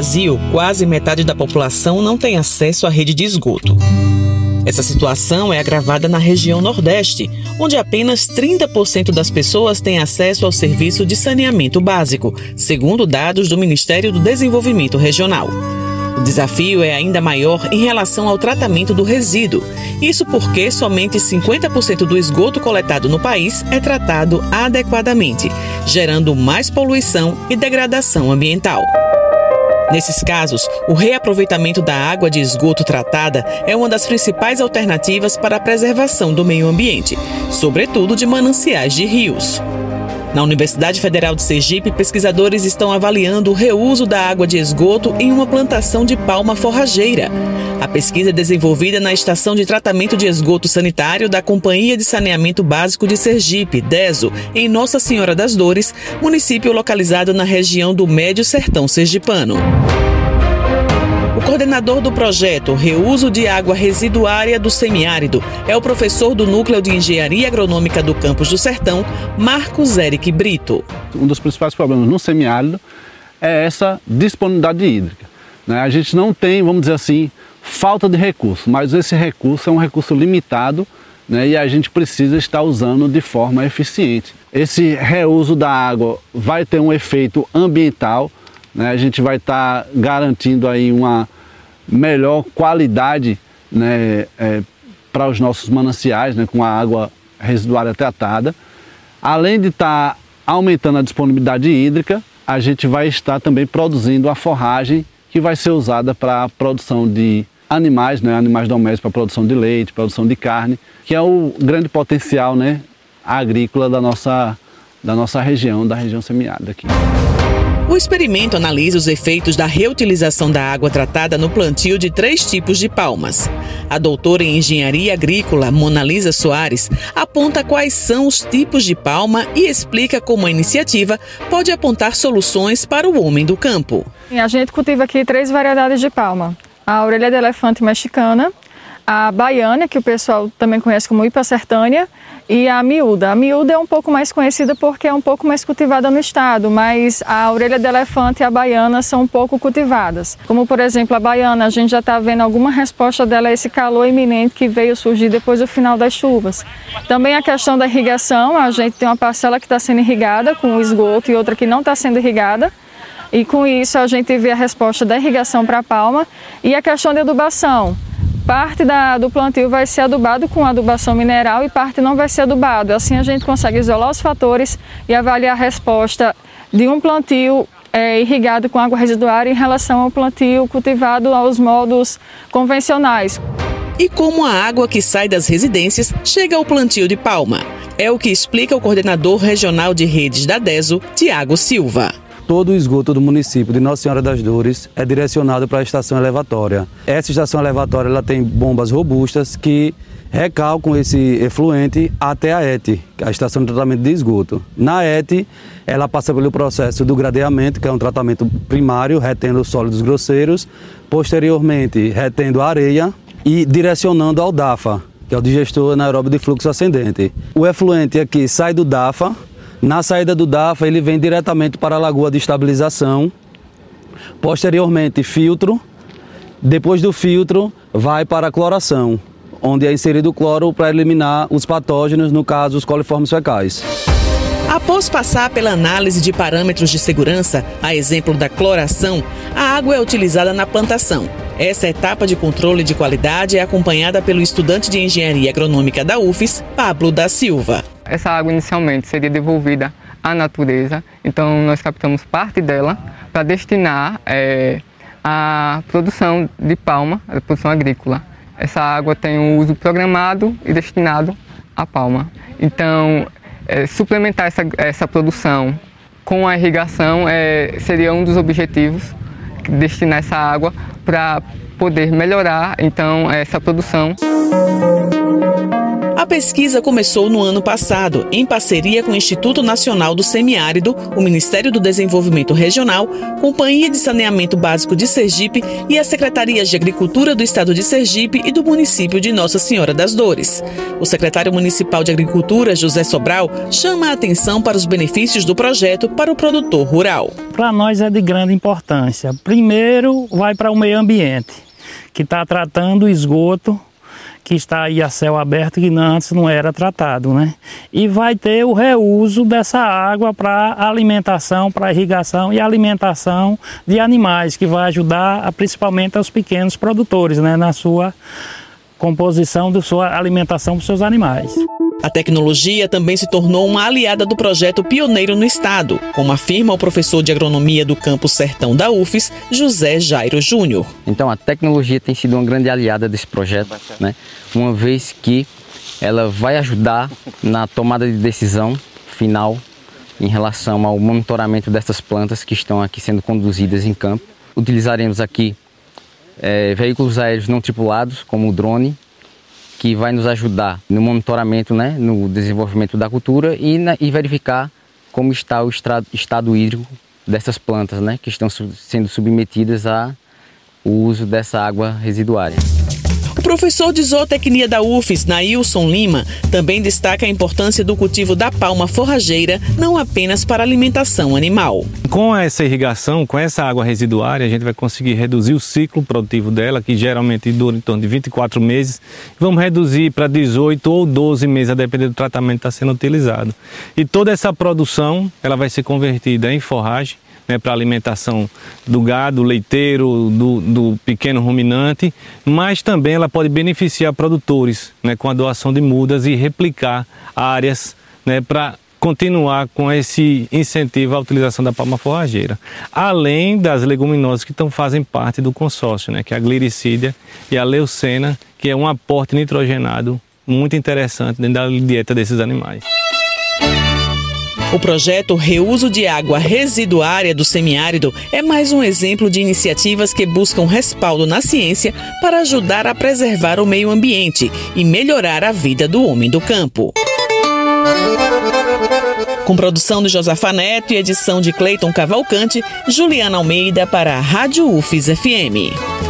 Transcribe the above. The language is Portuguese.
Brasil, quase metade da população não tem acesso à rede de esgoto. Essa situação é agravada na região Nordeste, onde apenas 30% das pessoas têm acesso ao serviço de saneamento básico, segundo dados do Ministério do Desenvolvimento Regional. O desafio é ainda maior em relação ao tratamento do resíduo. Isso porque somente 50% do esgoto coletado no país é tratado adequadamente, gerando mais poluição e degradação ambiental. Nesses casos, o reaproveitamento da água de esgoto tratada é uma das principais alternativas para a preservação do meio ambiente, sobretudo de mananciais de rios. Na Universidade Federal de Sergipe, pesquisadores estão avaliando o reuso da água de esgoto em uma plantação de palma forrageira. A pesquisa é desenvolvida na Estação de Tratamento de Esgoto Sanitário da Companhia de Saneamento Básico de Sergipe, DESO, em Nossa Senhora das Dores, município localizado na região do Médio Sertão Sergipano. O coordenador do projeto Reuso de Água Residuária do Semiárido é o professor do Núcleo de Engenharia Agronômica do Campus do Sertão, Marcos Eric Brito. Um dos principais problemas no semiárido é essa disponibilidade hídrica. Né? A gente não tem, vamos dizer assim, falta de recurso, mas esse recurso é um recurso limitado né? e a gente precisa estar usando de forma eficiente. Esse reuso da água vai ter um efeito ambiental né? A gente vai estar tá garantindo aí uma melhor qualidade né, é, para os nossos mananciais, né, com a água residuária tratada. Além de estar tá aumentando a disponibilidade hídrica, a gente vai estar também produzindo a forragem que vai ser usada para a produção de animais, né, animais domésticos para produção de leite, produção de carne, que é o grande potencial né, agrícola da nossa, da nossa região, da região semiárida aqui. Experimento analisa os efeitos da reutilização da água tratada no plantio de três tipos de palmas. A doutora em engenharia agrícola, Monalisa Soares, aponta quais são os tipos de palma e explica como a iniciativa pode apontar soluções para o homem do campo. A gente cultiva aqui três variedades de palma: a orelha de elefante mexicana, a baiana, que o pessoal também conhece como ipa sertânia, e a miúda. A miúda é um pouco mais conhecida porque é um pouco mais cultivada no estado, mas a orelha de elefante e a baiana são um pouco cultivadas. Como, por exemplo, a baiana, a gente já está vendo alguma resposta dela a esse calor iminente que veio surgir depois do final das chuvas. Também a questão da irrigação, a gente tem uma parcela que está sendo irrigada com esgoto e outra que não está sendo irrigada. E com isso a gente vê a resposta da irrigação para a palma e a questão de adubação. Parte da, do plantio vai ser adubado com adubação mineral e parte não vai ser adubado. Assim a gente consegue isolar os fatores e avaliar a resposta de um plantio é, irrigado com água residuária em relação ao plantio cultivado aos modos convencionais. E como a água que sai das residências chega ao plantio de palma? É o que explica o coordenador regional de redes da DESO, Tiago Silva todo o esgoto do município de Nossa Senhora das Dores é direcionado para a estação elevatória. Essa estação elevatória ela tem bombas robustas que recalcam esse efluente até a ET, é a estação de tratamento de esgoto. Na ET, ela passa pelo processo do gradeamento, que é um tratamento primário, retendo sólidos grosseiros, posteriormente retendo a areia e direcionando ao DAFA, que é o digestor anaeróbio de fluxo ascendente. O efluente aqui sai do DAFA, na saída do DAFA, ele vem diretamente para a lagoa de estabilização. Posteriormente, filtro. Depois do filtro, vai para a cloração, onde é inserido cloro para eliminar os patógenos, no caso, os coliformes fecais. Após passar pela análise de parâmetros de segurança, a exemplo da cloração, a água é utilizada na plantação. Essa etapa de controle de qualidade é acompanhada pelo estudante de engenharia agronômica da UFES, Pablo da Silva. Essa água inicialmente seria devolvida à natureza, então nós captamos parte dela para destinar é, à produção de palma, à produção agrícola. Essa água tem um uso programado e destinado à palma. Então, é, suplementar essa, essa produção com a irrigação é, seria um dos objetivos, destinar essa água para poder melhorar então essa produção pesquisa começou no ano passado, em parceria com o Instituto Nacional do Semiárido, o Ministério do Desenvolvimento Regional, Companhia de Saneamento Básico de Sergipe e as Secretarias de Agricultura do Estado de Sergipe e do município de Nossa Senhora das Dores. O secretário municipal de Agricultura, José Sobral, chama a atenção para os benefícios do projeto para o produtor rural. Para nós é de grande importância. Primeiro, vai para o meio ambiente, que está tratando o esgoto que está aí a céu aberto que antes não era tratado, né? E vai ter o reuso dessa água para alimentação, para irrigação e alimentação de animais, que vai ajudar principalmente aos pequenos produtores, né, na sua composição da sua alimentação para os seus animais. A tecnologia também se tornou uma aliada do projeto pioneiro no estado, como afirma o professor de agronomia do campus Sertão da UFES, José Jairo Júnior. Então a tecnologia tem sido uma grande aliada desse projeto, né? uma vez que ela vai ajudar na tomada de decisão final em relação ao monitoramento dessas plantas que estão aqui sendo conduzidas em campo. Utilizaremos aqui é, veículos aéreos não tripulados, como o drone, que vai nos ajudar no monitoramento, né, no desenvolvimento da cultura e, na, e verificar como está o estado, estado hídrico dessas plantas, né, que estão sendo submetidas ao uso dessa água residuária. Professor de zootecnia da UFES, Nailson Lima, também destaca a importância do cultivo da palma forrageira, não apenas para alimentação animal. Com essa irrigação, com essa água residuária, a gente vai conseguir reduzir o ciclo produtivo dela, que geralmente dura em torno de 24 meses. Vamos reduzir para 18 ou 12 meses, a depender do tratamento que está sendo utilizado. E toda essa produção, ela vai ser convertida em forragem, né, para alimentação do gado leiteiro, do, do, pequeno ruminante, mas também ela pode beneficiar produtores né, com a doação de mudas e replicar áreas né, para continuar com esse incentivo à utilização da palma forrageira, além das leguminosas que tão, fazem parte do consórcio, né, que é a gliricídia e a leucena, que é um aporte nitrogenado muito interessante dentro da dieta desses animais. O projeto Reuso de Água Residuária do Semiárido é mais um exemplo de iniciativas que buscam respaldo na ciência para ajudar a preservar o meio ambiente e melhorar a vida do homem do campo. Com produção de Josafa Neto e edição de Cleiton Cavalcante, Juliana Almeida para a Rádio UFES FM.